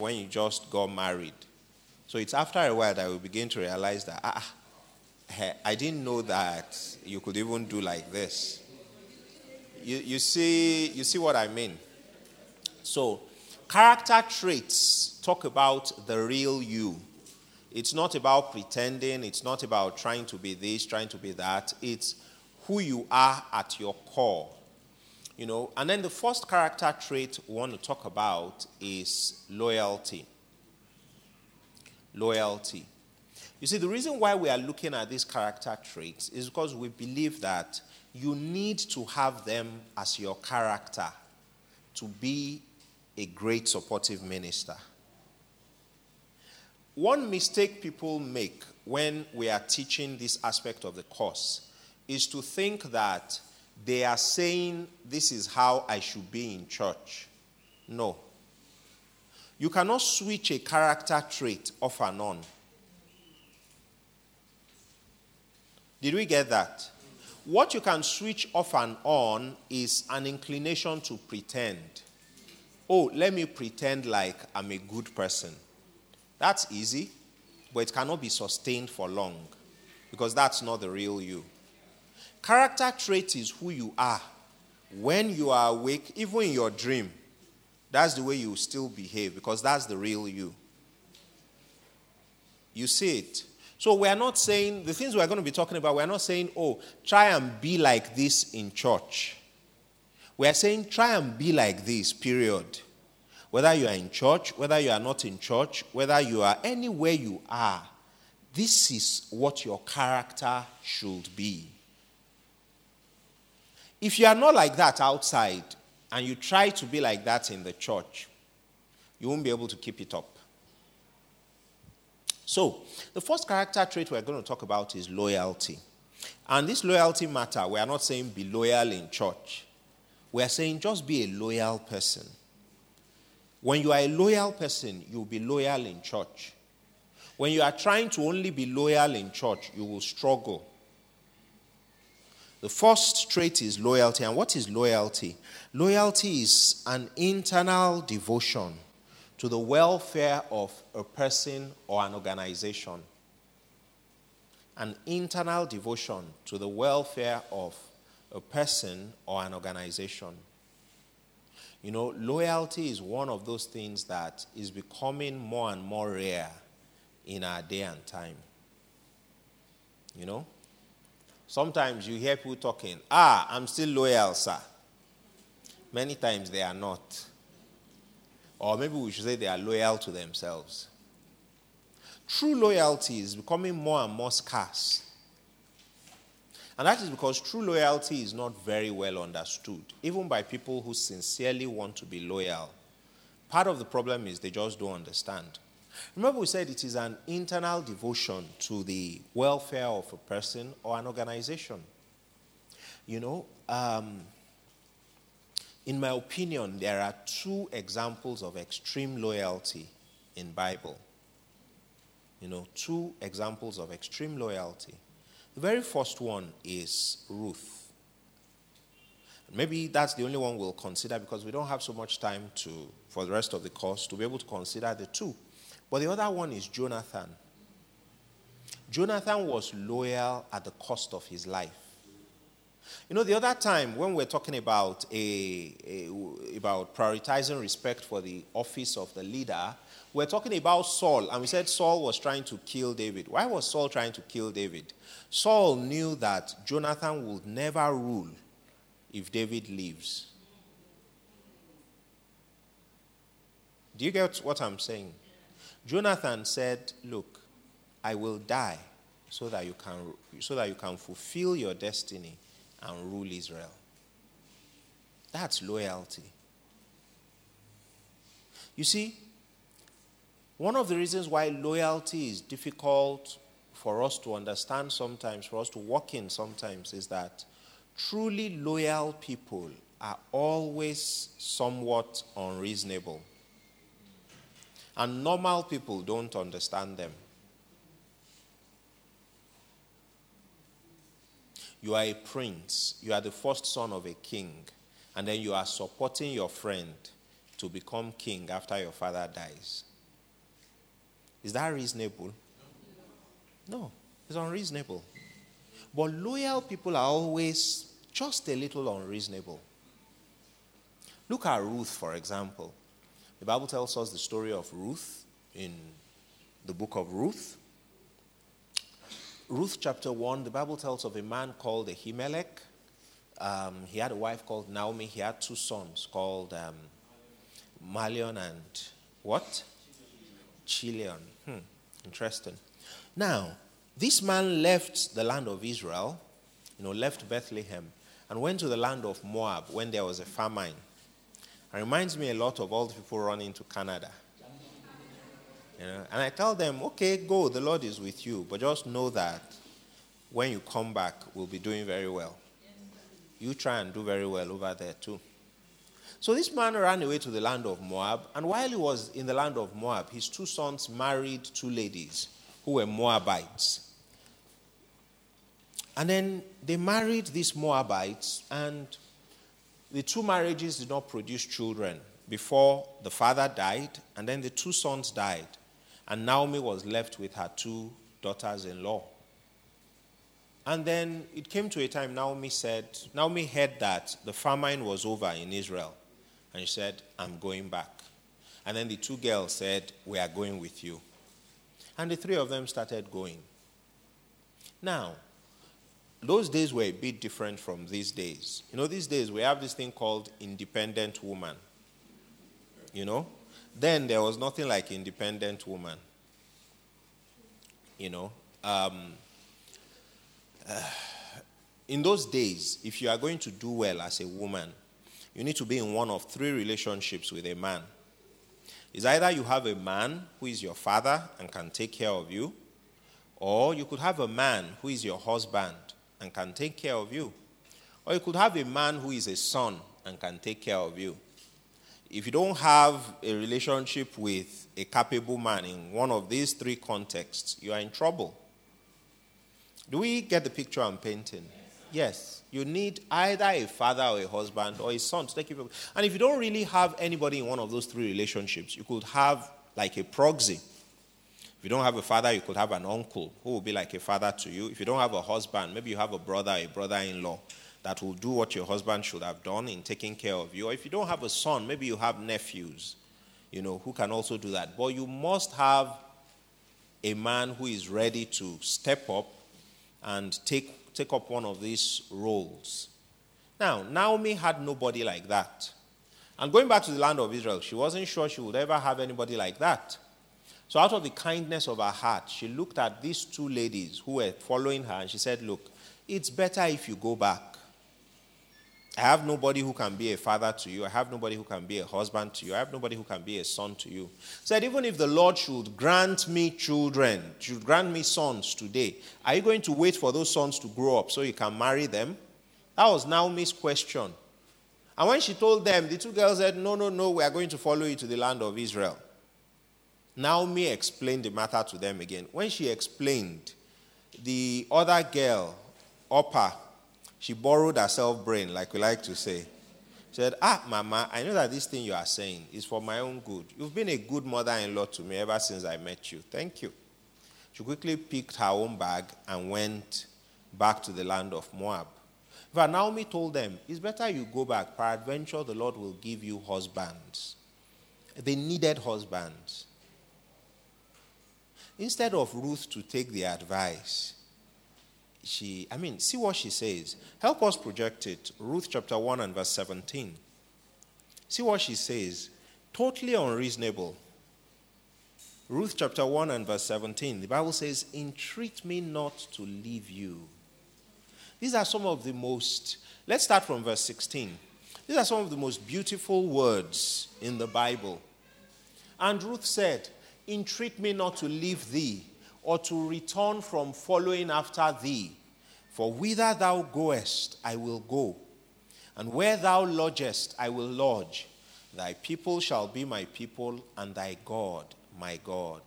when you just got married. So it's after a while that we begin to realize that, ah, I didn't know that you could even do like this. You, you, see, you see what I mean? So, character traits talk about the real you. It's not about pretending, it's not about trying to be this, trying to be that. It's who you are at your core. You know, and then the first character trait we want to talk about is loyalty. Loyalty. You see, the reason why we are looking at these character traits is because we believe that you need to have them as your character to be a great supportive minister. One mistake people make when we are teaching this aspect of the course is to think that they are saying this is how I should be in church. No. You cannot switch a character trait off and on. Did we get that? What you can switch off and on is an inclination to pretend. Oh, let me pretend like I'm a good person. That's easy, but it cannot be sustained for long because that's not the real you. Character trait is who you are. When you are awake, even in your dream, that's the way you still behave because that's the real you. You see it. So we are not saying, the things we are going to be talking about, we are not saying, oh, try and be like this in church. We are saying, try and be like this, period. Whether you are in church, whether you are not in church, whether you are anywhere you are, this is what your character should be. If you are not like that outside and you try to be like that in the church, you won't be able to keep it up. So, the first character trait we're going to talk about is loyalty. And this loyalty matter, we are not saying be loyal in church. We are saying just be a loyal person. When you are a loyal person, you'll be loyal in church. When you are trying to only be loyal in church, you will struggle. The first trait is loyalty. And what is loyalty? Loyalty is an internal devotion to the welfare of a person or an organization. An internal devotion to the welfare of a person or an organization. You know, loyalty is one of those things that is becoming more and more rare in our day and time. You know? Sometimes you hear people talking, ah, I'm still loyal, sir. Many times they are not. Or maybe we should say they are loyal to themselves. True loyalty is becoming more and more scarce. And that is because true loyalty is not very well understood, even by people who sincerely want to be loyal. Part of the problem is they just don't understand. Remember, we said it is an internal devotion to the welfare of a person or an organization. You know, um, in my opinion, there are two examples of extreme loyalty in Bible. You know, two examples of extreme loyalty. The very first one is Ruth. Maybe that's the only one we'll consider because we don't have so much time to, for the rest of the course to be able to consider the two. But the other one is Jonathan. Jonathan was loyal at the cost of his life. You know, the other time when we're talking about a, a, about prioritizing respect for the office of the leader, we're talking about Saul, and we said Saul was trying to kill David. Why was Saul trying to kill David? Saul knew that Jonathan would never rule if David lives. Do you get what I'm saying? Jonathan said, Look, I will die so that you can, so that you can fulfill your destiny and rule Israel. That's loyalty. You see, one of the reasons why loyalty is difficult for us to understand sometimes, for us to walk in sometimes, is that truly loyal people are always somewhat unreasonable. And normal people don't understand them. You are a prince, you are the first son of a king, and then you are supporting your friend to become king after your father dies. Is that reasonable? No, it's unreasonable. But loyal people are always just a little unreasonable. Look at Ruth, for example. The Bible tells us the story of Ruth in the book of Ruth. Ruth chapter 1, the Bible tells of a man called Ahimelech. Um, he had a wife called Naomi. He had two sons called um, Mahlon and what? Chilion. Hmm, interesting. Now, this man left the land of Israel, you know, left Bethlehem, and went to the land of Moab when there was a famine. It reminds me a lot of all the people running to Canada. You know, and I tell them, okay, go, the Lord is with you, but just know that when you come back, we'll be doing very well. You try and do very well over there too. So this man ran away to the land of Moab, and while he was in the land of Moab, his two sons married two ladies who were Moabites. And then they married these Moabites, and the two marriages did not produce children before the father died, and then the two sons died. And Naomi was left with her two daughters in law. And then it came to a time Naomi said, Naomi heard that the famine was over in Israel. And she said, I'm going back. And then the two girls said, We are going with you. And the three of them started going. Now, those days were a bit different from these days. You know, these days we have this thing called independent woman. You know? Then there was nothing like independent woman. You know? Um, uh, in those days, if you are going to do well as a woman, you need to be in one of three relationships with a man. It's either you have a man who is your father and can take care of you, or you could have a man who is your husband and can take care of you. Or you could have a man who is a son and can take care of you. If you don't have a relationship with a capable man in one of these three contexts, you are in trouble. Do we get the picture I'm painting? Yes. You need either a father or a husband or a son to take care of you. And if you don't really have anybody in one of those three relationships, you could have like a proxy if you don't have a father, you could have an uncle who will be like a father to you. If you don't have a husband, maybe you have a brother, a brother in law that will do what your husband should have done in taking care of you. Or if you don't have a son, maybe you have nephews, you know, who can also do that. But you must have a man who is ready to step up and take, take up one of these roles. Now, Naomi had nobody like that. And going back to the land of Israel, she wasn't sure she would ever have anybody like that. So, out of the kindness of her heart, she looked at these two ladies who were following her and she said, Look, it's better if you go back. I have nobody who can be a father to you. I have nobody who can be a husband to you. I have nobody who can be a son to you. Said, even if the Lord should grant me children, should grant me sons today, are you going to wait for those sons to grow up so you can marry them? That was Naomi's question. And when she told them, the two girls said, No, no, no, we are going to follow you to the land of Israel. Naomi explained the matter to them again. When she explained, the other girl, Orpah, she borrowed herself brain, like we like to say. She said, Ah, Mama, I know that this thing you are saying is for my own good. You've been a good mother in law to me ever since I met you. Thank you. She quickly picked her own bag and went back to the land of Moab. But Naomi told them, It's better you go back. Peradventure, the Lord will give you husbands. They needed husbands. Instead of Ruth to take the advice, she, I mean, see what she says. Help us project it. Ruth chapter 1 and verse 17. See what she says. Totally unreasonable. Ruth chapter 1 and verse 17. The Bible says, Entreat me not to leave you. These are some of the most, let's start from verse 16. These are some of the most beautiful words in the Bible. And Ruth said, Entreat me not to leave thee, or to return from following after thee. For whither thou goest, I will go, and where thou lodgest, I will lodge. Thy people shall be my people, and thy God my God.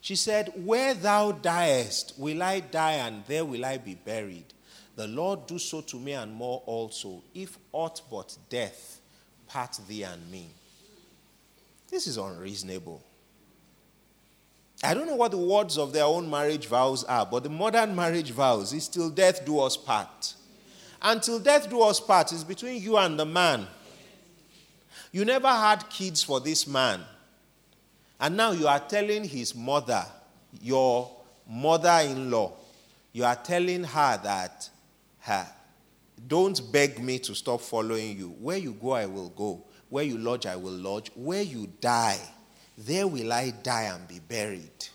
She said, Where thou diest, will I die, and there will I be buried. The Lord do so to me and more also, if aught but death part thee and me. This is unreasonable. I don't know what the words of their own marriage vows are, but the modern marriage vows is till death do us part. Until death do us part is between you and the man. You never had kids for this man. And now you are telling his mother, your mother in law, you are telling her that, her, don't beg me to stop following you. Where you go, I will go. Where you lodge, I will lodge. Where you die, there will I die and be buried.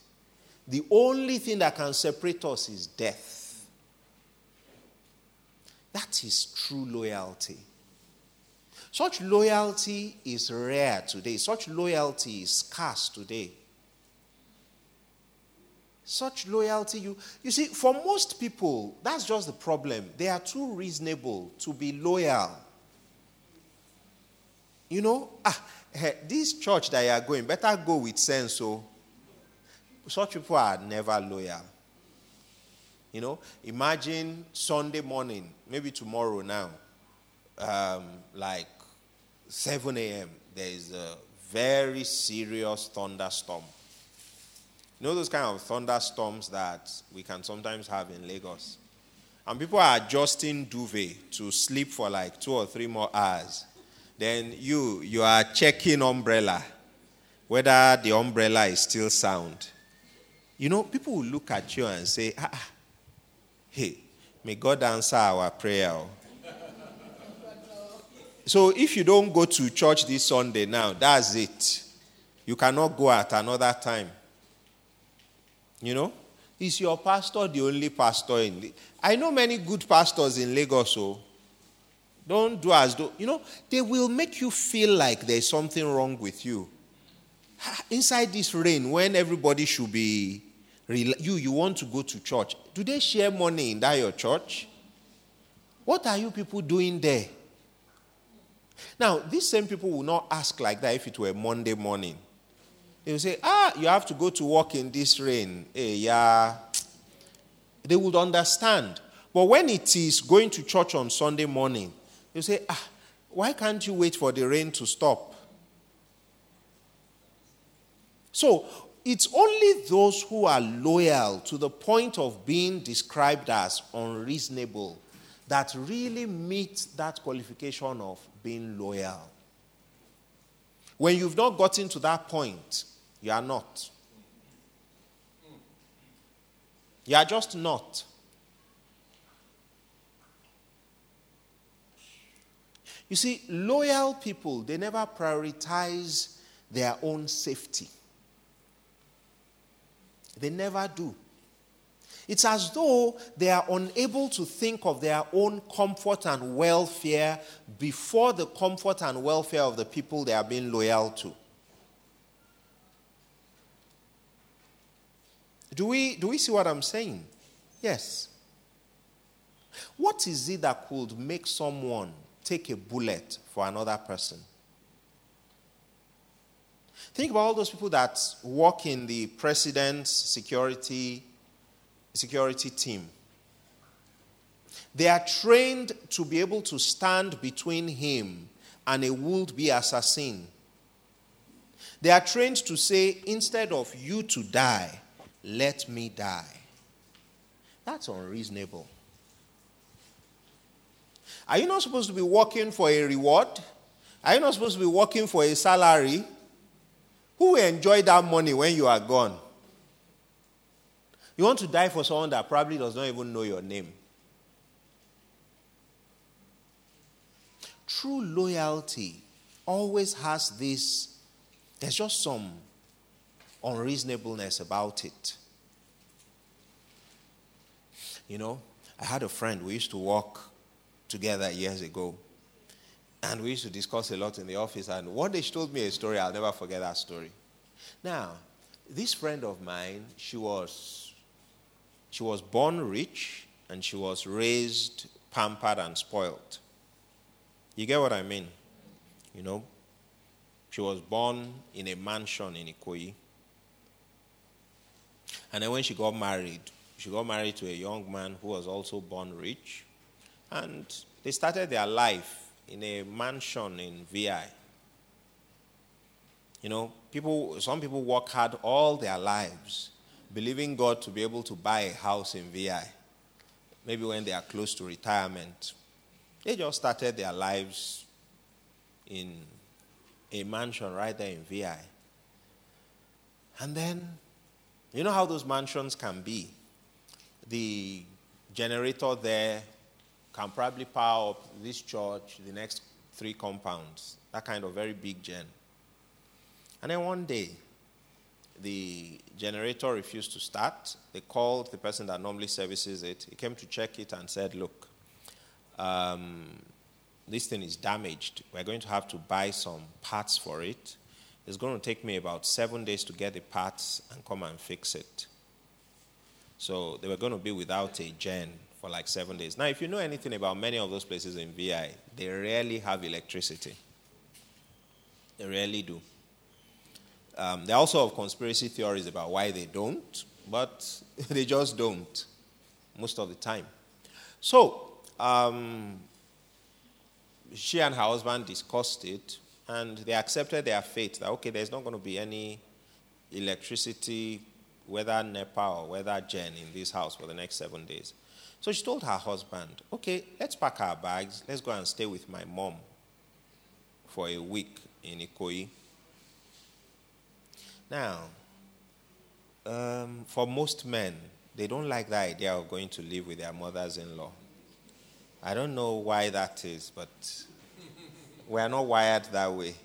The only thing that can separate us is death. That is true loyalty. Such loyalty is rare today. Such loyalty is scarce today. Such loyalty, you, you see, for most people, that's just the problem. They are too reasonable to be loyal. You know, ah, this church that you are going, better go with sense. So, oh. such people are never loyal. You know, imagine Sunday morning, maybe tomorrow now, um, like 7 a.m., there is a very serious thunderstorm. You know those kind of thunderstorms that we can sometimes have in Lagos? And people are adjusting duvet to sleep for like two or three more hours. Then you you are checking umbrella, whether the umbrella is still sound. You know, people will look at you and say, ah, ah hey, may God answer our prayer. So if you don't go to church this Sunday now, that's it. You cannot go at another time. You know? Is your pastor the only pastor in the, I know many good pastors in Lagos, so oh. Don't do as though you know, they will make you feel like there's something wrong with you. Inside this rain, when everybody should be you, you want to go to church. Do they share money in that your church? What are you people doing there? Now, these same people will not ask like that if it were Monday morning. They will say, ah, you have to go to work in this rain. Hey, yeah. They would understand. But when it is going to church on Sunday morning, you say, ah, why can't you wait for the rain to stop? So, it's only those who are loyal to the point of being described as unreasonable that really meet that qualification of being loyal. When you've not gotten to that point, you are not. You are just not. You see, loyal people, they never prioritize their own safety. They never do. It's as though they are unable to think of their own comfort and welfare before the comfort and welfare of the people they are being loyal to. Do we, do we see what I'm saying? Yes. What is it that could make someone take a bullet for another person? Think about all those people that work in the president's security security team. They are trained to be able to stand between him and a would be assassin. They are trained to say, instead of you to die, let me die. That's unreasonable. Are you not supposed to be working for a reward? Are you not supposed to be working for a salary? Who will enjoy that money when you are gone? You want to die for someone that probably does not even know your name. True loyalty always has this, there's just some unreasonableness about it. You know, I had a friend, we used to work together years ago. And we used to discuss a lot in the office. And one day she told me a story, I'll never forget that story. Now, this friend of mine, she was she was born rich and she was raised pampered and spoiled. You get what I mean? You know, she was born in a mansion in Ikoyi. And then when she got married, she got married to a young man who was also born rich. And they started their life in a mansion in VI. You know, people, some people work hard all their lives, believing God to be able to buy a house in VI. Maybe when they are close to retirement. They just started their lives in a mansion right there in VI. And then, you know how those mansions can be? The generator there can probably power up this church, the next three compounds, that kind of very big gen. And then one day, the generator refused to start. They called the person that normally services it. He came to check it and said, Look, um, this thing is damaged. We're going to have to buy some parts for it. It's going to take me about seven days to get the parts and come and fix it. So they were going to be without a gen for like seven days. Now, if you know anything about many of those places in VI, they rarely have electricity. They rarely do. Um, there are also of conspiracy theories about why they don't, but they just don't most of the time. So, um, she and her husband discussed it, and they accepted their fate that, okay, there's not going to be any electricity, whether NEPA or whether Gen, in this house for the next seven days. So she told her husband, okay, let's pack our bags, let's go and stay with my mom for a week in Ikoyi. Now, um, for most men, they don't like the idea of going to live with their mothers in law. I don't know why that is, but we are not wired that way.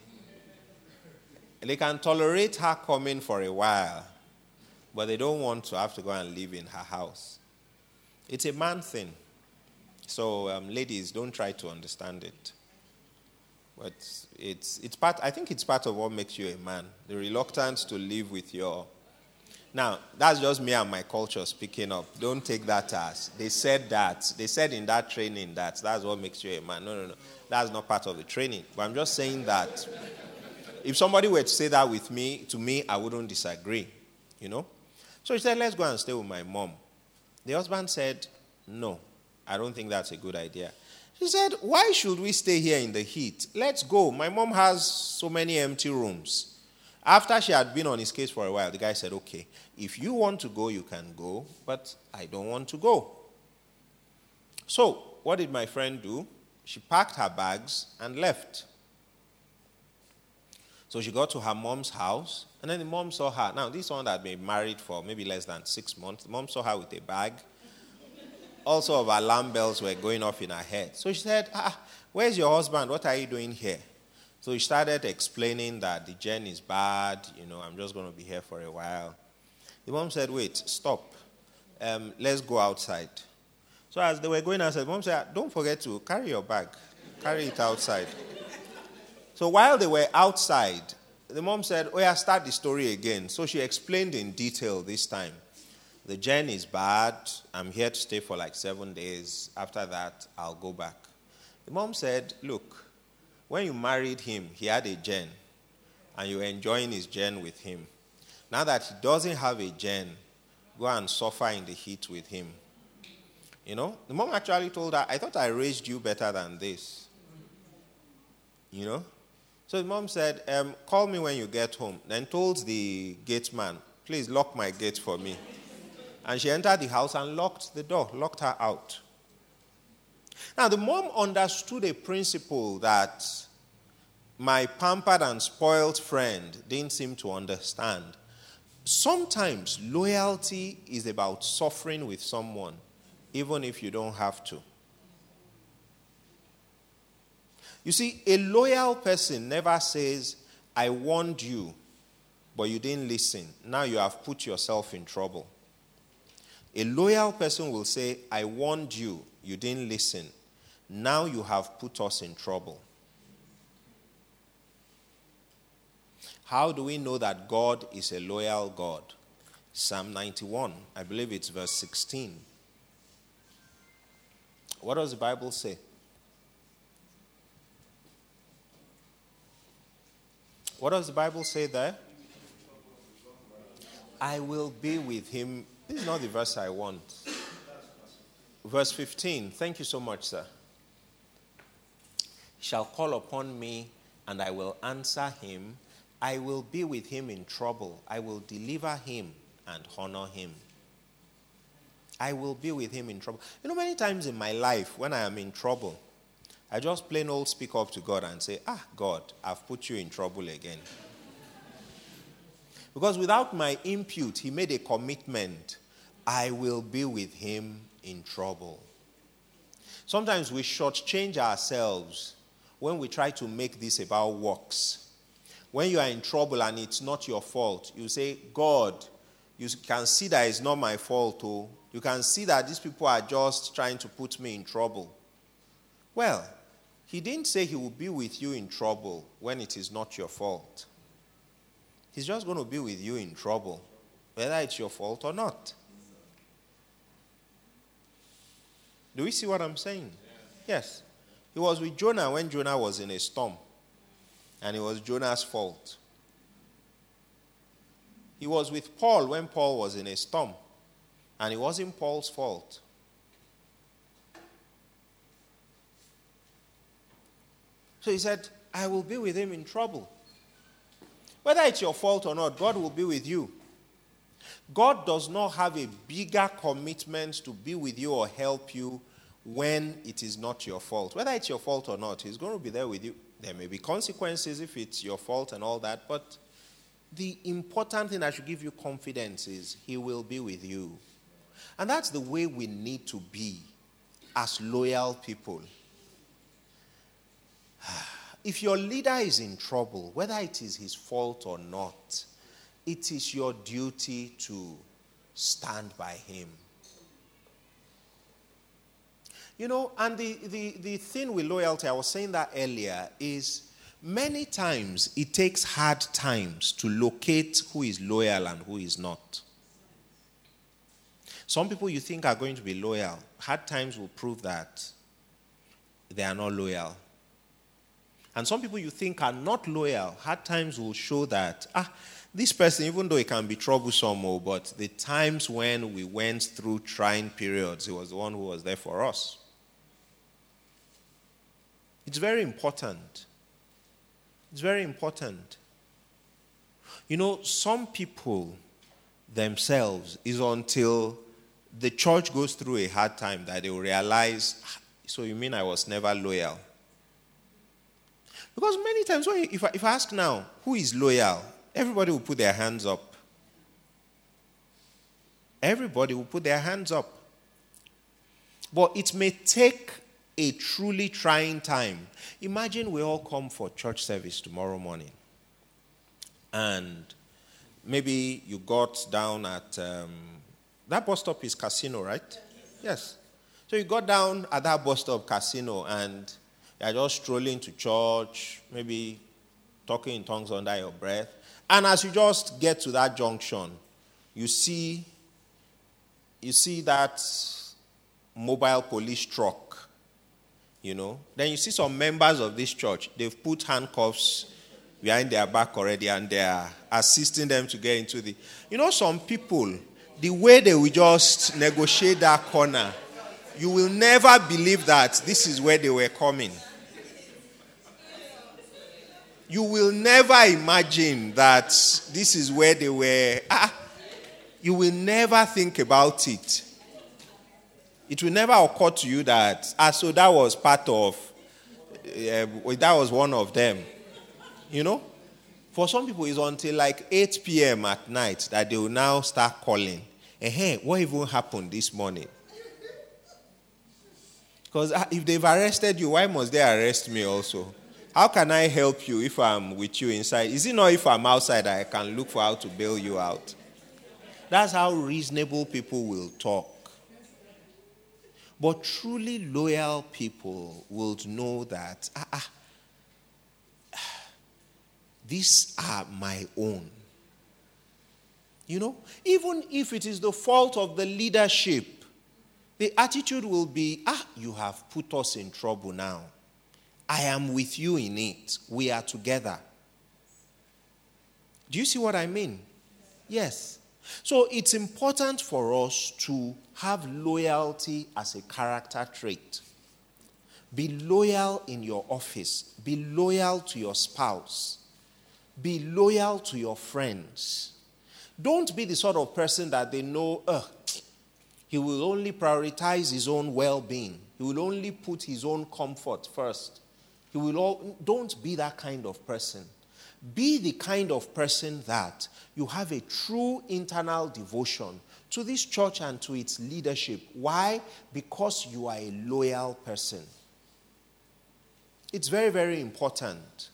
They can tolerate her coming for a while, but they don't want to have to go and live in her house. It's a man thing. So, um, ladies, don't try to understand it. But it's, it's part, I think it's part of what makes you a man the reluctance to live with your. Now, that's just me and my culture speaking up. Don't take that as. They said that. They said in that training that that's what makes you a man. No, no, no. That's not part of the training. But I'm just saying that if somebody were to say that with me, to me, I wouldn't disagree. You know? So he said, let's go and stay with my mom. The husband said, no, I don't think that's a good idea. She said, Why should we stay here in the heat? Let's go. My mom has so many empty rooms. After she had been on his case for a while, the guy said, Okay, if you want to go, you can go, but I don't want to go. So, what did my friend do? She packed her bags and left. So she got to her mom's house, and then the mom saw her. Now, this one that had been married for maybe less than six months, the mom saw her with a bag also of alarm bells were going off in her head. So she said, ah, Where's your husband? What are you doing here? So she started explaining that the gen is bad, you know, I'm just going to be here for a while. The mom said, Wait, stop. Um, let's go outside. So as they were going outside, mom said, Don't forget to carry your bag, carry it outside. So while they were outside, the mom said, Oh, yeah, start the story again. So she explained in detail this time. The gen is bad. I'm here to stay for like seven days. After that, I'll go back. The mom said, Look, when you married him, he had a gen, and you're enjoying his gen with him. Now that he doesn't have a gen, go and suffer in the heat with him. You know, the mom actually told her, I thought I raised you better than this. You know? So the mom said, um, Call me when you get home. Then told the gate man, Please lock my gate for me. And she entered the house and locked the door, locked her out. Now, the mom understood a principle that my pampered and spoiled friend didn't seem to understand. Sometimes loyalty is about suffering with someone, even if you don't have to. You see, a loyal person never says, I warned you, but you didn't listen. Now you have put yourself in trouble. A loyal person will say, I warned you, you didn't listen. Now you have put us in trouble. How do we know that God is a loyal God? Psalm 91, I believe it's verse 16. What does the Bible say? What does the Bible say there? I will be with him this is not the verse I want. Verse 15. Thank you so much, sir. Shall call upon me, and I will answer him. I will be with him in trouble. I will deliver him and honor him. I will be with him in trouble. You know, many times in my life, when I am in trouble, I just plain old speak up to God and say, Ah, God, I've put you in trouble again. because without my impute, He made a commitment I will be with Him in trouble. Sometimes we shortchange ourselves when we try to make this about works. When you are in trouble and it's not your fault, you say, God, you can see that it's not my fault. Oh. You can see that these people are just trying to put me in trouble. Well, he didn't say he will be with you in trouble when it is not your fault. He's just going to be with you in trouble, whether it's your fault or not. Do we see what I'm saying? Yes. He was with Jonah when Jonah was in a storm, and it was Jonah's fault. He was with Paul when Paul was in a storm, and it wasn't Paul's fault. So he said, I will be with him in trouble. Whether it's your fault or not, God will be with you. God does not have a bigger commitment to be with you or help you when it is not your fault. Whether it's your fault or not, He's going to be there with you. There may be consequences if it's your fault and all that, but the important thing that should give you confidence is He will be with you. And that's the way we need to be as loyal people. If your leader is in trouble, whether it is his fault or not, it is your duty to stand by him. You know, and the, the, the thing with loyalty, I was saying that earlier, is many times it takes hard times to locate who is loyal and who is not. Some people you think are going to be loyal, hard times will prove that they are not loyal. And some people you think are not loyal, hard times will show that, ah, this person, even though it can be troublesome, oh, but the times when we went through trying periods, he was the one who was there for us. It's very important. It's very important. You know, some people themselves is until the church goes through a hard time that they will realize, ah, so you mean I was never loyal? Because many times, when, if, I, if I ask now, who is loyal? Everybody will put their hands up. Everybody will put their hands up. But it may take a truly trying time. Imagine we all come for church service tomorrow morning. And maybe you got down at um, that bus stop is casino, right? Yes. So you got down at that bus stop casino and you're just strolling to church, maybe talking in tongues under your breath. And as you just get to that junction, you see you see that mobile police truck, you know. Then you see some members of this church, they've put handcuffs behind their back already and they're assisting them to get into the you know some people the way they will just negotiate that corner you will never believe that this is where they were coming. You will never imagine that this is where they were. Ah, you will never think about it. It will never occur to you that, ah, so that was part of, uh, that was one of them. You know? For some people, it's until like 8 p.m. at night that they will now start calling. Hey, what even happened this morning? Because ah, if they've arrested you, why must they arrest me also? How can I help you if I'm with you inside? Is it not if I'm outside I can look for how to bail you out? That's how reasonable people will talk. But truly loyal people will know that ah, ah, these are my own. You know, even if it is the fault of the leadership, the attitude will be, ah, you have put us in trouble now. I am with you in it. We are together. Do you see what I mean? Yes. So it's important for us to have loyalty as a character trait. Be loyal in your office, be loyal to your spouse, Be loyal to your friends. Don't be the sort of person that they know, uh, he will only prioritize his own well being. He will only put his own comfort first. He will all, don't be that kind of person. Be the kind of person that you have a true internal devotion to this church and to its leadership. Why? Because you are a loyal person. It's very, very important.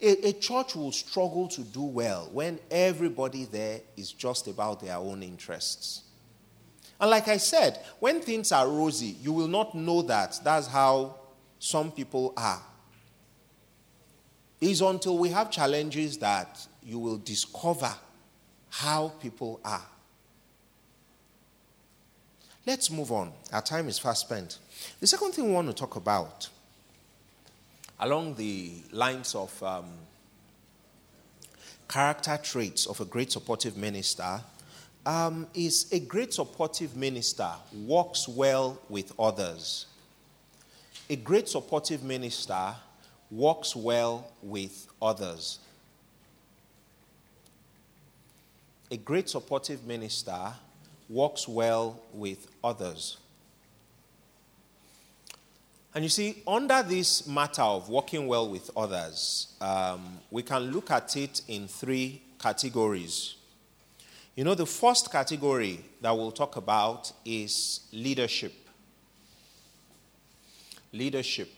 A, a, church will struggle to do well when everybody there is just about their own interests. And like I said, when things are rosy, you will not know that. That's how some people are. It's until we have challenges that you will discover how people are. Let's move on. Our time is fast spent. The second thing we want to talk about, along the lines of um, character traits of a great supportive minister, um, is a great supportive minister works well with others. A great supportive minister works well with others. A great supportive minister works well with others. And you see, under this matter of working well with others, um, we can look at it in three categories. You know, the first category that we'll talk about is leadership. Leadership.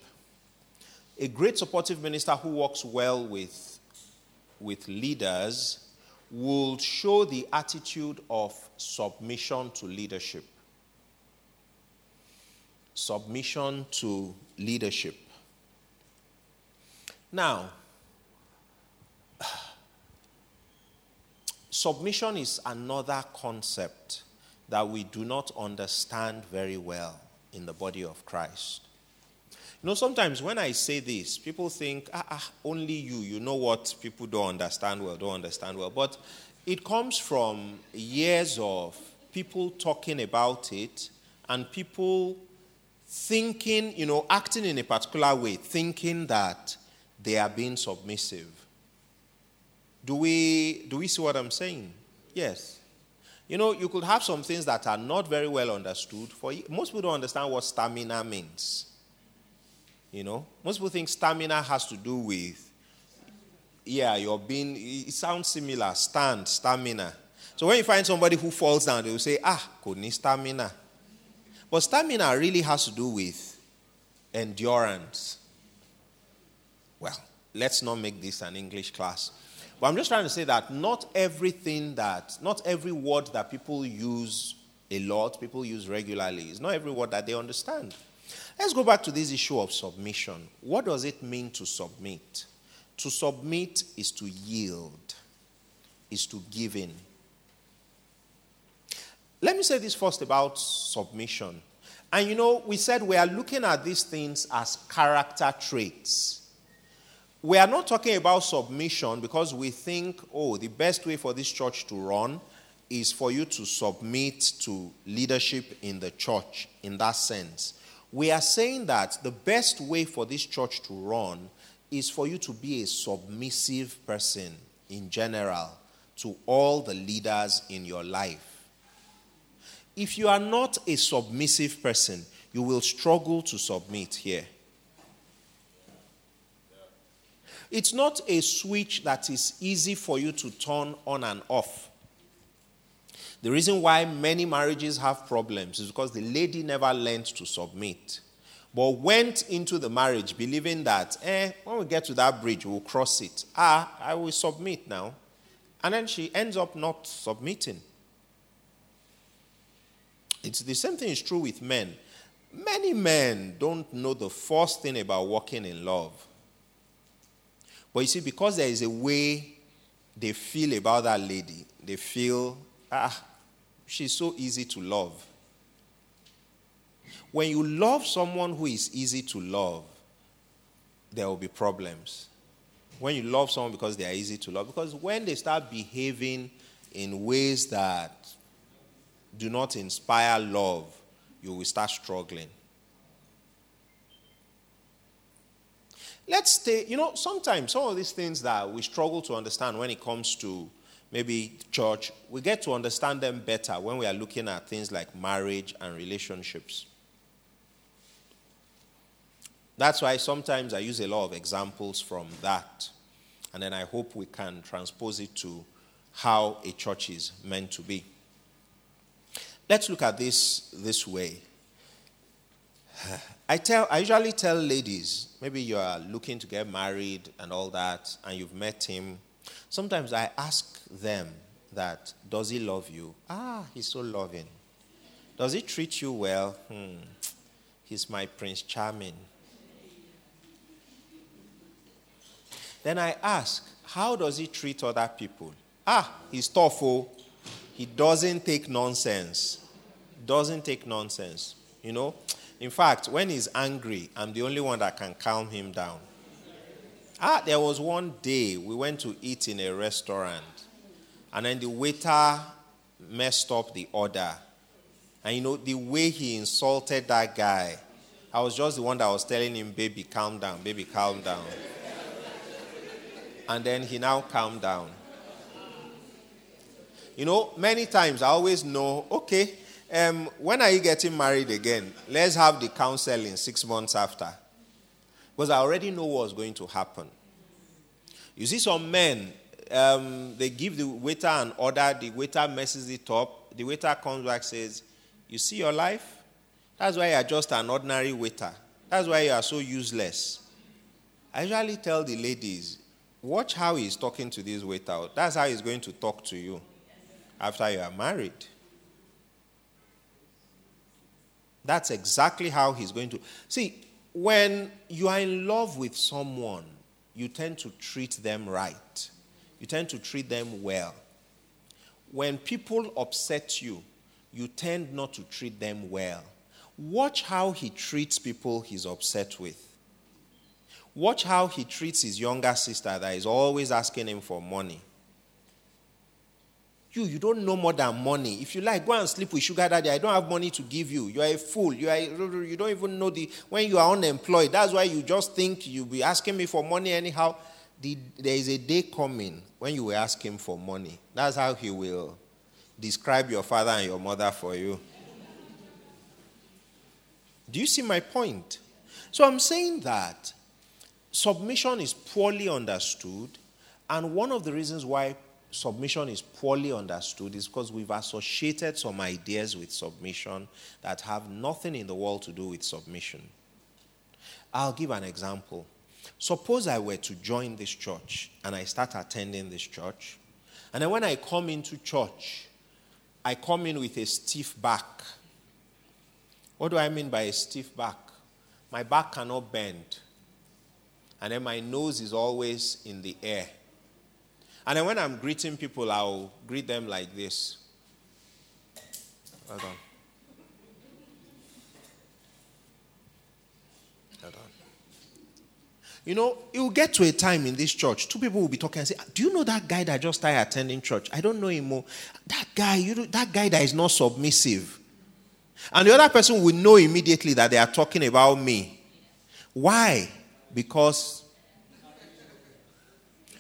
A great supportive minister who works well with, with leaders will show the attitude of submission to leadership. Submission to leadership. Now, submission is another concept that we do not understand very well in the body of Christ. You know, sometimes when I say this, people think, ah, ah, only you, you know what people don't understand well, don't understand well. But it comes from years of people talking about it and people thinking, you know, acting in a particular way, thinking that they are being submissive. Do we, do we see what I'm saying? Yes. You know, you could have some things that are not very well understood. For most people don't understand what stamina means. You know, most people think stamina has to do with, yeah, you're being, it sounds similar, stand, stamina. So when you find somebody who falls down, they will say, ah, need stamina. But stamina really has to do with endurance. Well, let's not make this an English class. But I'm just trying to say that not everything that, not every word that people use a lot, people use regularly, is not every word that they understand. Let's go back to this issue of submission. What does it mean to submit? To submit is to yield, is to give in. Let me say this first about submission. And you know, we said we are looking at these things as character traits. We are not talking about submission because we think, oh, the best way for this church to run is for you to submit to leadership in the church in that sense. We are saying that the best way for this church to run is for you to be a submissive person in general to all the leaders in your life. If you are not a submissive person, you will struggle to submit here. It's not a switch that is easy for you to turn on and off. The reason why many marriages have problems is because the lady never learned to submit, but went into the marriage believing that, eh, when we get to that bridge, we'll cross it. Ah, I will submit now. And then she ends up not submitting. It's the same thing is true with men. Many men don't know the first thing about walking in love. But you see, because there is a way they feel about that lady, they feel, ah, she's so easy to love. When you love someone who is easy to love, there will be problems. When you love someone because they are easy to love, because when they start behaving in ways that do not inspire love, you will start struggling. Let's stay, you know, sometimes some of these things that we struggle to understand when it comes to maybe church, we get to understand them better when we are looking at things like marriage and relationships. That's why sometimes I use a lot of examples from that. And then I hope we can transpose it to how a church is meant to be. Let's look at this this way. I tell I usually tell ladies, maybe you are looking to get married and all that, and you've met him. Sometimes I ask them that, does he love you? Ah, he's so loving. Does he treat you well? Hmm. He's my Prince Charming. Then I ask, how does he treat other people? Ah, he's tough, oh. He doesn't take nonsense. Doesn't take nonsense. You know? In fact, when he's angry, I'm the only one that can calm him down. Ah, there was one day we went to eat in a restaurant, and then the waiter messed up the order. And you know, the way he insulted that guy, I was just the one that was telling him, baby, calm down, baby, calm down. and then he now calmed down. You know, many times I always know, okay, um, when are you getting married again? Let's have the counseling six months after. Because I already know what's going to happen. You see, some men, um, they give the waiter an order, the waiter messes it up. The waiter comes back says, You see your life? That's why you are just an ordinary waiter. That's why you are so useless. I usually tell the ladies, watch how he's talking to this waiter. That's how he's going to talk to you after you are married. That's exactly how he's going to. See, when you are in love with someone, you tend to treat them right, you tend to treat them well. When people upset you, you tend not to treat them well. Watch how he treats people he's upset with. Watch how he treats his younger sister that is always asking him for money. You, you don't know more than money. If you like, go and sleep with sugar daddy. I don't have money to give you. You are a fool. You, are, you don't even know the when you are unemployed. That's why you just think you'll be asking me for money anyhow. The, there is a day coming when you will ask him for money. That's how he will describe your father and your mother for you. Do you see my point? So I'm saying that submission is poorly understood, and one of the reasons why submission is poorly understood is because we've associated some ideas with submission that have nothing in the world to do with submission. I'll give an example. Suppose I were to join this church and I start attending this church, and then when I come into church, I come in with a stiff back. What do I mean by a stiff back? My back cannot bend, and then my nose is always in the air. And then when I'm greeting people, I'll greet them like this. Well done. Well done. You know, it will get to a time in this church, two people will be talking and say, Do you know that guy that just started attending church? I don't know him more. That guy, you know, that guy that is not submissive. And the other person will know immediately that they are talking about me. Why? Because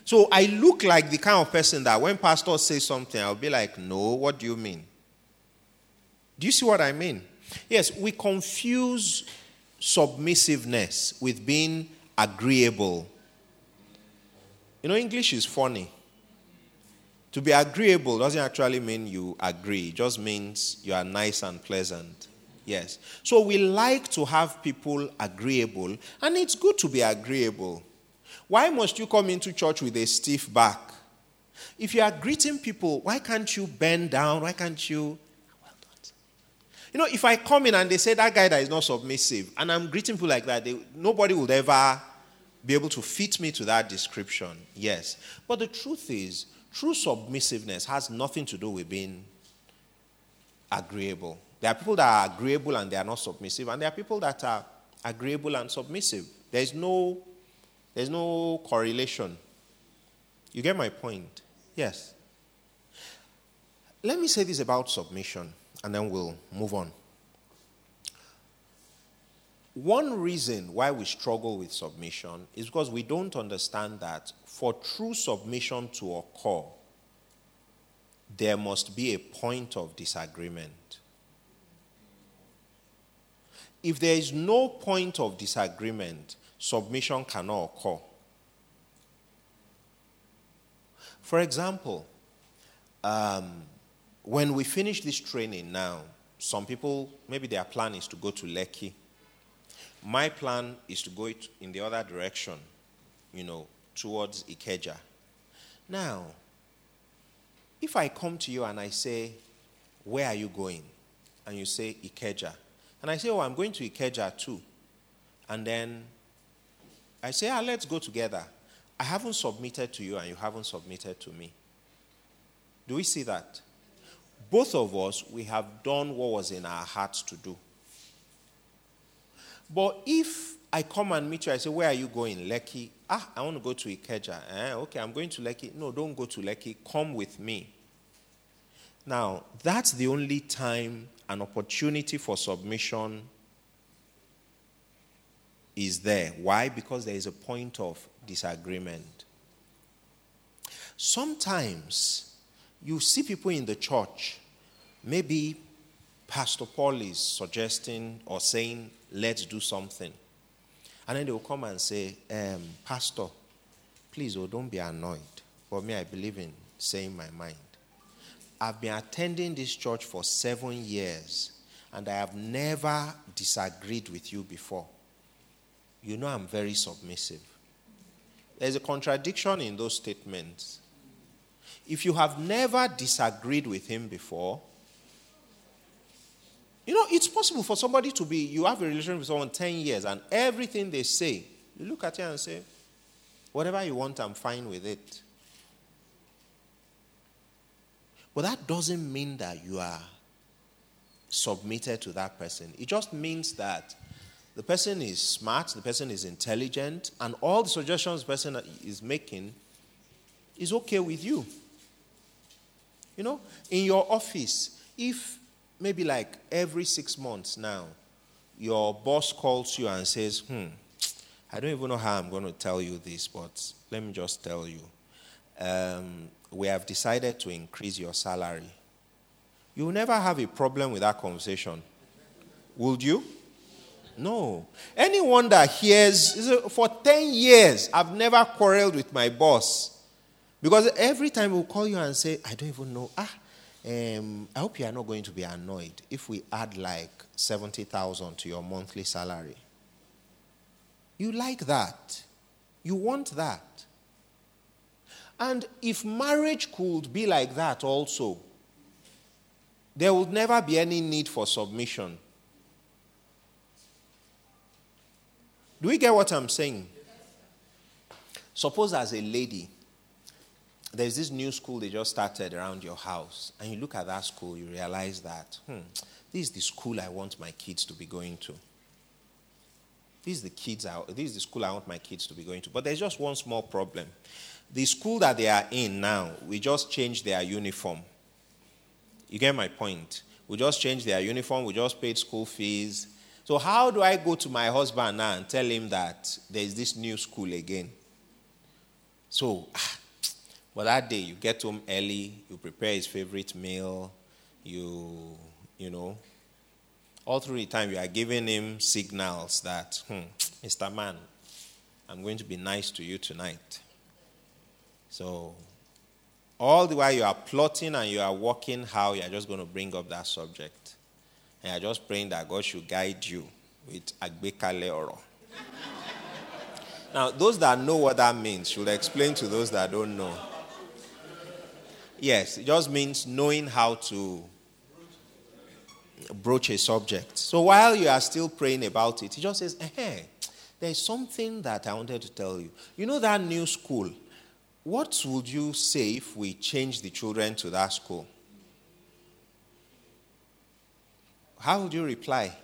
so I look like the kind of person that when pastor says something, I'll be like, no, what do you mean? Do you see what I mean? Yes, we confuse submissiveness with being agreeable. You know, English is funny. To be agreeable doesn't actually mean you agree, it just means you are nice and pleasant. Yes. So we like to have people agreeable, and it's good to be agreeable. Why must you come into church with a stiff back? If you are greeting people, why can't you bend down? Why can't you? Well done. You know, if I come in and they say that guy that is not submissive, and I'm greeting people like that, they, nobody will ever be able to fit me to that description. Yes. But the truth is, true submissiveness has nothing to do with being agreeable. There are people that are agreeable and they are not submissive, and there are people that are agreeable and submissive. There is no there's no correlation. You get my point? Yes. Let me say this about submission, and then we'll move on. one reason why we struggle with submission is because we don't understand that for true submission to occur, there must be a point of disagreement. If there is no point of disagreement, submission cannot occur. For example, um, when we finish this training now, some people, maybe their plan is to go to Lekki. My plan is to go in the other direction, you know, towards Ikeja. Now, if I come to you and I say, Where are you going? And you say, Ikeja. And I say, Oh, I'm going to Ikeja too. And then I say, Ah, let's go together. I haven't submitted to you and you haven't submitted to me. Do we see that? Both of us, we have done what was in our hearts to do. But if I come and meet you, I say, Where are you going? Lekki. Ah, I want to go to Ikeja. Eh, okay, I'm going to Lekki. No, don't go to Lekki. Come with me. Now, that's the only time an opportunity for submission is there. Why? Because there is a point of disagreement. Sometimes you see people in the church, maybe Pastor Paul is suggesting or saying, let's do something. And then they will come and say, um, Pastor, please, oh, don't be annoyed. For me, I believe in saying my mind. I've been attending this church for seven years, and I have never disagreed with you before. You know, I'm very submissive. There's a contradiction in those statements. If you have never disagreed with him before, you know, it's possible for somebody to be, you have a relationship with someone 10 years, and everything they say, you look at it and say, whatever you want, I'm fine with it. But that doesn't mean that you are submitted to that person. It just means that the person is smart, the person is intelligent, and all the suggestions the person is making is okay with you. You know, in your office, if maybe like every six months now, your boss calls you and says, Hmm, I don't even know how I'm going to tell you this, but let me just tell you. Um, we have decided to increase your salary. You will never have a problem with that conversation. Would you? No. Anyone that hears, for 10 years, I've never quarreled with my boss. Because every time we'll call you and say, I don't even know. Ah, um, I hope you are not going to be annoyed if we add like 70,000 to your monthly salary. You like that. You want that. And if marriage could be like that also, there would never be any need for submission. Do we get what I'm saying? Suppose, as a lady, there's this new school they just started around your house, and you look at that school, you realize that, hmm, this is the school I want my kids to be going to. This is the kids I, this is the school I want my kids to be going to. But there's just one small problem. The school that they are in now, we just changed their uniform. You get my point? We just changed their uniform, we just paid school fees. So how do I go to my husband now and tell him that there's this new school again? So ah, but that day, you get home early, you prepare his favorite meal, you, you know, all through the time you are giving him signals that, hmm, Mr. Man, I'm going to be nice to you tonight. So, all the while you are plotting and you are working how you are just going to bring up that subject. And you're just praying that God should guide you with Agbekale Oro. now, those that know what that means should explain to those that don't know. Yes, it just means knowing how to broach a subject. So while you are still praying about it, he just says, hey, there's something that I wanted to tell you. You know that new school? What would you say if we change the children to that school? How would you reply?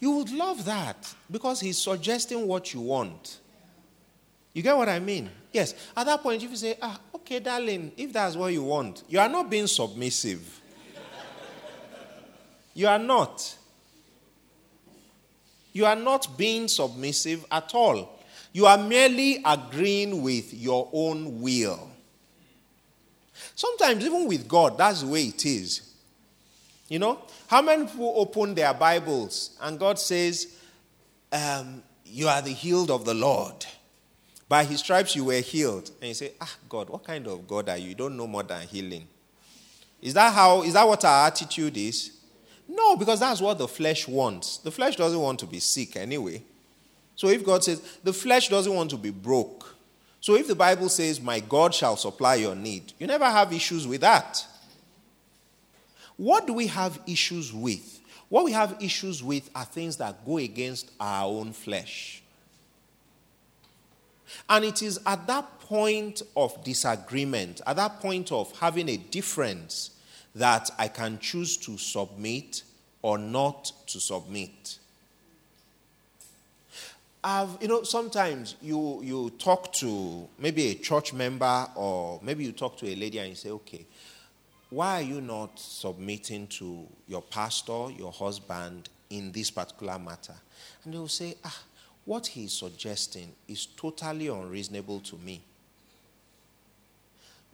You would love that because he's suggesting what you want. You get what I mean? Yes. At that point, if you say, ah, okay, darling, if that's what you want, you are not being submissive. you are not. You are not being submissive at all. You are merely agreeing with your own will. Sometimes, even with God, that's the way it is. You know, how many people open their Bibles and God says, um, You are the healed of the Lord? By his stripes you were healed. And you say, Ah, God, what kind of God are you? You don't know more than healing. Is that how is that what our attitude is? No, because that's what the flesh wants. The flesh doesn't want to be sick anyway. So if God says the flesh doesn't want to be broke. So if the Bible says, My God shall supply your need, you never have issues with that. What do we have issues with? What we have issues with are things that go against our own flesh. And it is at that point of disagreement, at that point of having a difference, that I can choose to submit or not to submit. I've, you know, sometimes you, you talk to maybe a church member or maybe you talk to a lady and you say, okay, why are you not submitting to your pastor, your husband in this particular matter? And they will say, ah, what he's suggesting is totally unreasonable to me.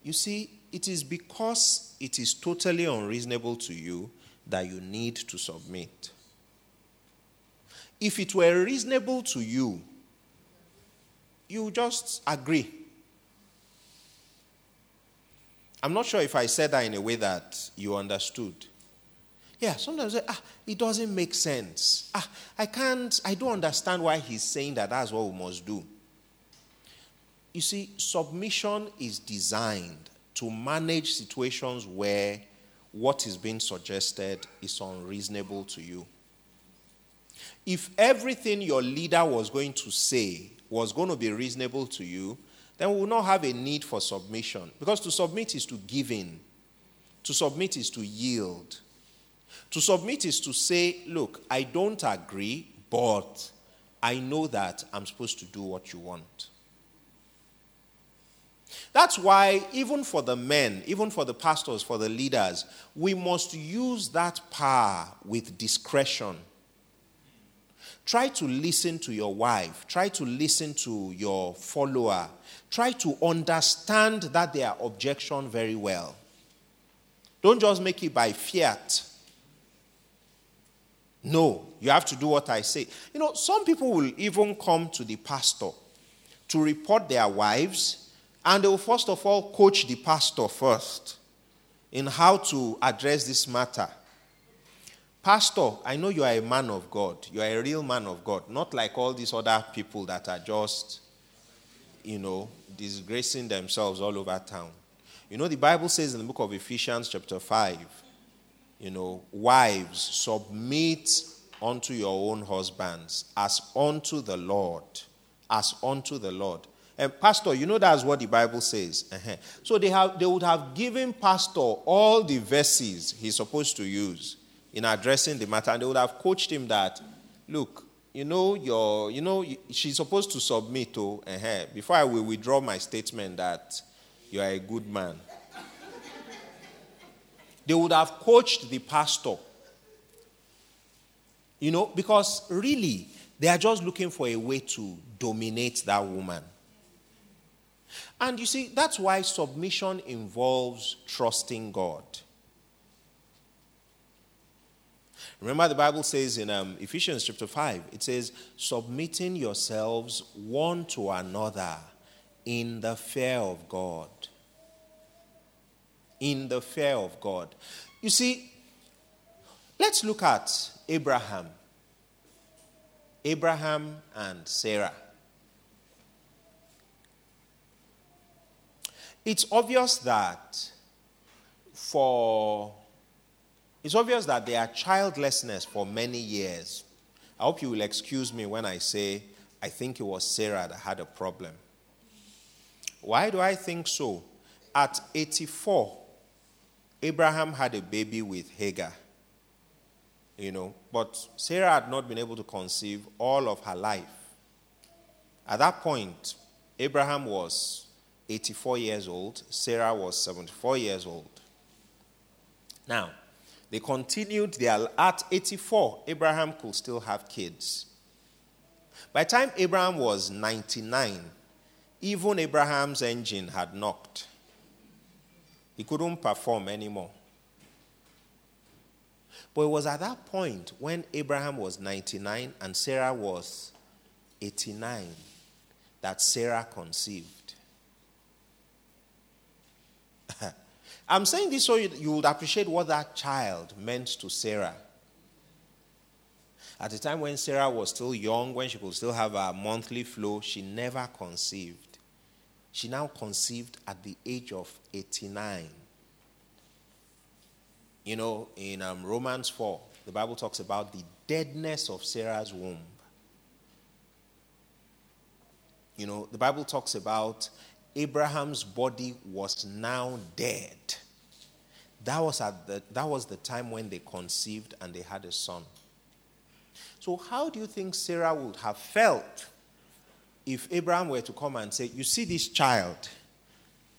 You see, it is because it is totally unreasonable to you that you need to submit. If it were reasonable to you, you just agree. I'm not sure if I said that in a way that you understood. Yeah, sometimes ah, it doesn't make sense. Ah, I can't, I don't understand why he's saying that that's what we must do. You see, submission is designed to manage situations where what is being suggested is unreasonable to you. If everything your leader was going to say was going to be reasonable to you, then we will not have a need for submission. Because to submit is to give in, to submit is to yield. To submit is to say, look, I don't agree, but I know that I'm supposed to do what you want. That's why, even for the men, even for the pastors, for the leaders, we must use that power with discretion Try to listen to your wife. Try to listen to your follower. Try to understand that their objection very well. Don't just make it by fiat. No, you have to do what I say. You know, some people will even come to the pastor to report their wives, and they will first of all coach the pastor first in how to address this matter. Pastor, I know you are a man of God. You are a real man of God. Not like all these other people that are just, you know, disgracing themselves all over town. You know, the Bible says in the book of Ephesians, chapter 5, you know, wives, submit unto your own husbands as unto the Lord. As unto the Lord. And Pastor, you know that's what the Bible says. Uh-huh. So they, have, they would have given Pastor all the verses he's supposed to use in addressing the matter, and they would have coached him that, look, you know, your, you know, she's supposed to submit to, uh-huh, before I will withdraw my statement that you are a good man. they would have coached the pastor. You know, because really, they are just looking for a way to dominate that woman. And you see, that's why submission involves trusting God. Remember, the Bible says in um, Ephesians chapter 5, it says, submitting yourselves one to another in the fear of God. In the fear of God. You see, let's look at Abraham. Abraham and Sarah. It's obvious that for it's obvious that there are childlessness for many years. I hope you will excuse me when I say I think it was Sarah that had a problem. Why do I think so? At 84, Abraham had a baby with Hagar. You know, but Sarah had not been able to conceive all of her life. At that point, Abraham was 84 years old, Sarah was 74 years old. Now, they continued their, at 84, Abraham could still have kids. By the time Abraham was 99, even Abraham's engine had knocked. He couldn't perform anymore. But it was at that point when Abraham was 99 and Sarah was 89 that Sarah conceived. I'm saying this so you, would appreciate what that child meant to Sarah. At the time when Sarah was still young, when she could still have a monthly flow, she never conceived. She now conceived at the age of 89. You know, in um, Romans 4, the Bible talks about the deadness of Sarah's womb. You know, the Bible talks about Abraham's body was now dead. That was, at the, that was the time when they conceived and they had a son. So, how do you think Sarah would have felt if Abraham were to come and say, You see this child?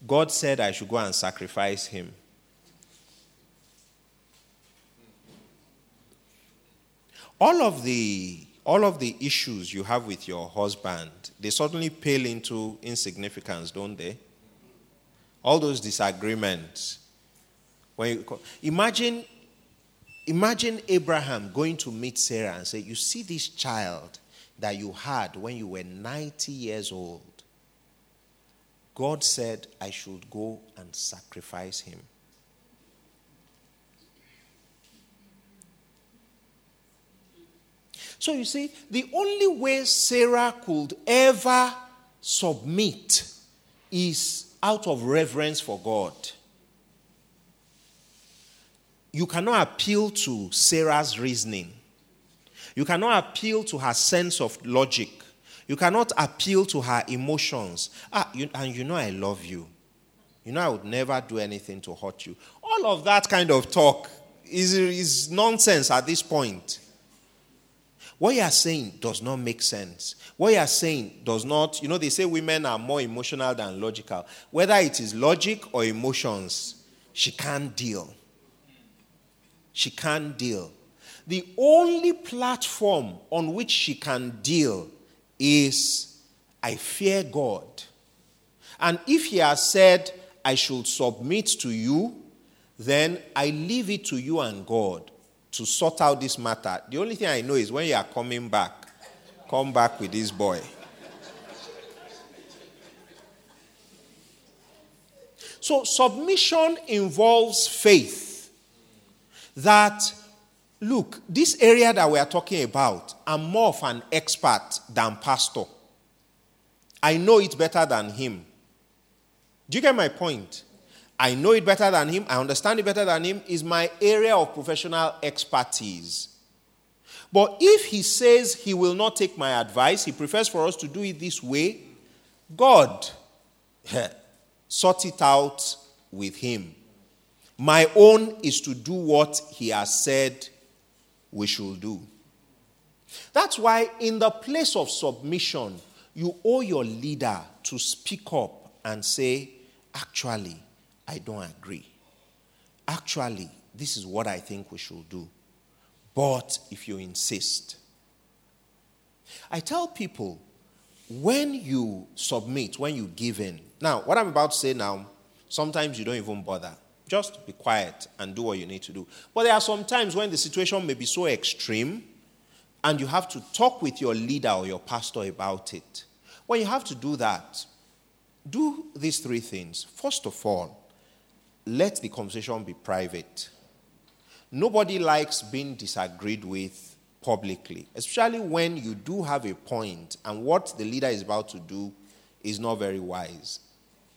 God said I should go and sacrifice him. All of the all of the issues you have with your husband, they suddenly pale into insignificance, don't they? All those disagreements. When you, imagine, imagine Abraham going to meet Sarah and say, You see this child that you had when you were 90 years old. God said, I should go and sacrifice him. So you see, the only way Sarah could ever submit is out of reverence for God. You cannot appeal to Sarah's reasoning. You cannot appeal to her sense of logic. You cannot appeal to her emotions. Ah, you, and you know I love you. You know I would never do anything to hurt you. All of that kind of talk is, is nonsense at this point. What you are saying does not make sense. What you are saying does not, you know, they say women are more emotional than logical. Whether it is logic or emotions, she can't deal. She can't deal. The only platform on which she can deal is I fear God. And if He has said, I should submit to you, then I leave it to you and God to sort out this matter. The only thing I know is when you are coming back, come back with this boy. So, submission involves faith that, look, this area that we are talking about, I'm more of an expert than pastor. I know it better than him. Do you get my point? I know it better than him, I understand it better than him, is my area of professional expertise. But if he says he will not take my advice, he prefers for us to do it this way, God, sort it out with him. My own is to do what he has said we should do. That's why, in the place of submission, you owe your leader to speak up and say, Actually, I don't agree. Actually, this is what I think we should do. But if you insist, I tell people when you submit, when you give in. Now, what I'm about to say now, sometimes you don't even bother. Just be quiet and do what you need to do. But there are some times when the situation may be so extreme and you have to talk with your leader or your pastor about it. When you have to do that, do these three things. First of all, let the conversation be private. Nobody likes being disagreed with publicly, especially when you do have a point and what the leader is about to do is not very wise.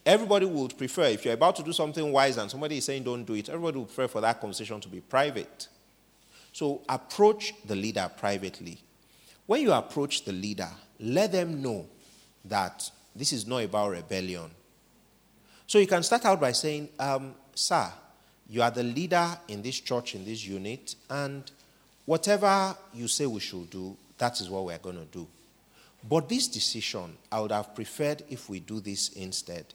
Everybody would prefer, if you're about to do something wise and somebody is saying don't do it, everybody would prefer for that conversation to be private. So approach the leader privately. When you approach the leader, let them know that this is not about rebellion. So you can start out by saying, um, Sir, you are the leader in this church, in this unit, and whatever you say we should do, that is what we're going to do. But this decision, I would have preferred if we do this instead.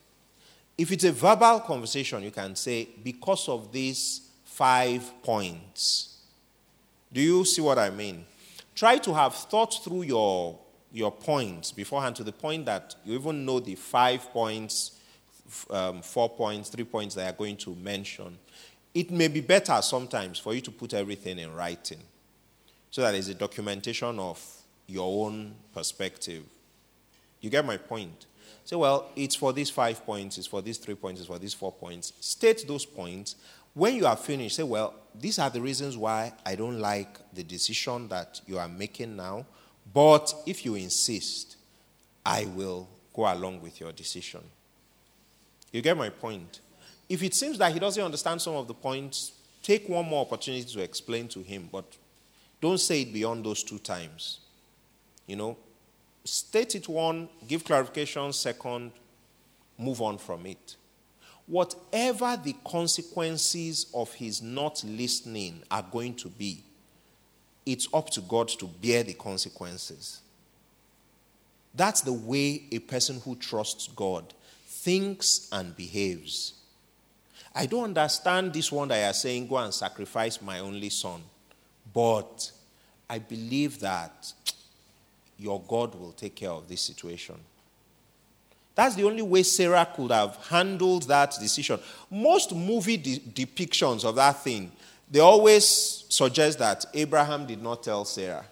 If it's a verbal conversation, you can say, because of these five points. Do you see what I mean? Try to have thought through your your points beforehand to the point that you even know the five points, um, four points, three points that are going to mention, it may be better sometimes for you to put everything in writing so that there's a documentation of your own perspective. You get my point? Say, well, it's for these five points, it's for these three points, it's for these four points. State those points. When you are finished, say, well, these are the reasons why I don't like the decision that you are making now. But if you insist, I will go along with your decision. You get my point? If it seems that he doesn't understand some of the points, take one more opportunity to explain to him, but don't say it beyond those two times. You know, state it one, give clarification second, move on from it. Whatever the consequences of his not listening are going to be, it's up to God to bear the consequences. That's the way a person who trusts God thinks and behaves. I don't understand this one that you are saying, go and sacrifice my only son. But I believe that your God will take care of this situation. That's the only way Sarah could have handled that decision. Most movie de- depictions of that thing, they always suggest that Abraham did not tell Sarah.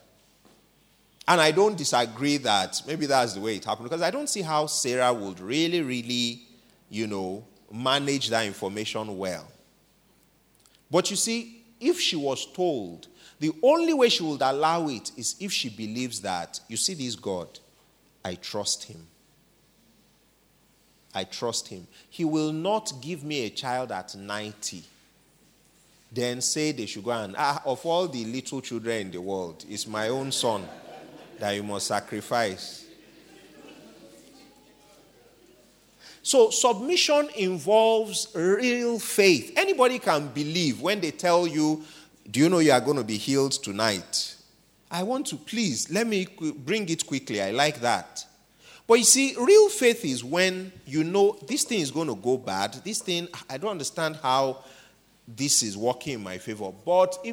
And I don't disagree that maybe that's the way it happened because I don't see how Sarah would really, really, you know, manage that information well. But you see, if she was told, the only way she would allow it is if she believes that, you see, this God, I trust him. I trust him. He will not give me a child at 90, then say they should go and, ah, of all the little children in the world, it's my own son that you must sacrifice. So, submission involves real faith. Anybody can believe when they tell you, Do you know you are going to be healed tonight? I want to, please, let me bring it quickly. I like that. But you see, real faith is when you know this thing is going to go bad. This thing, I don't understand how this is working in my favor. But if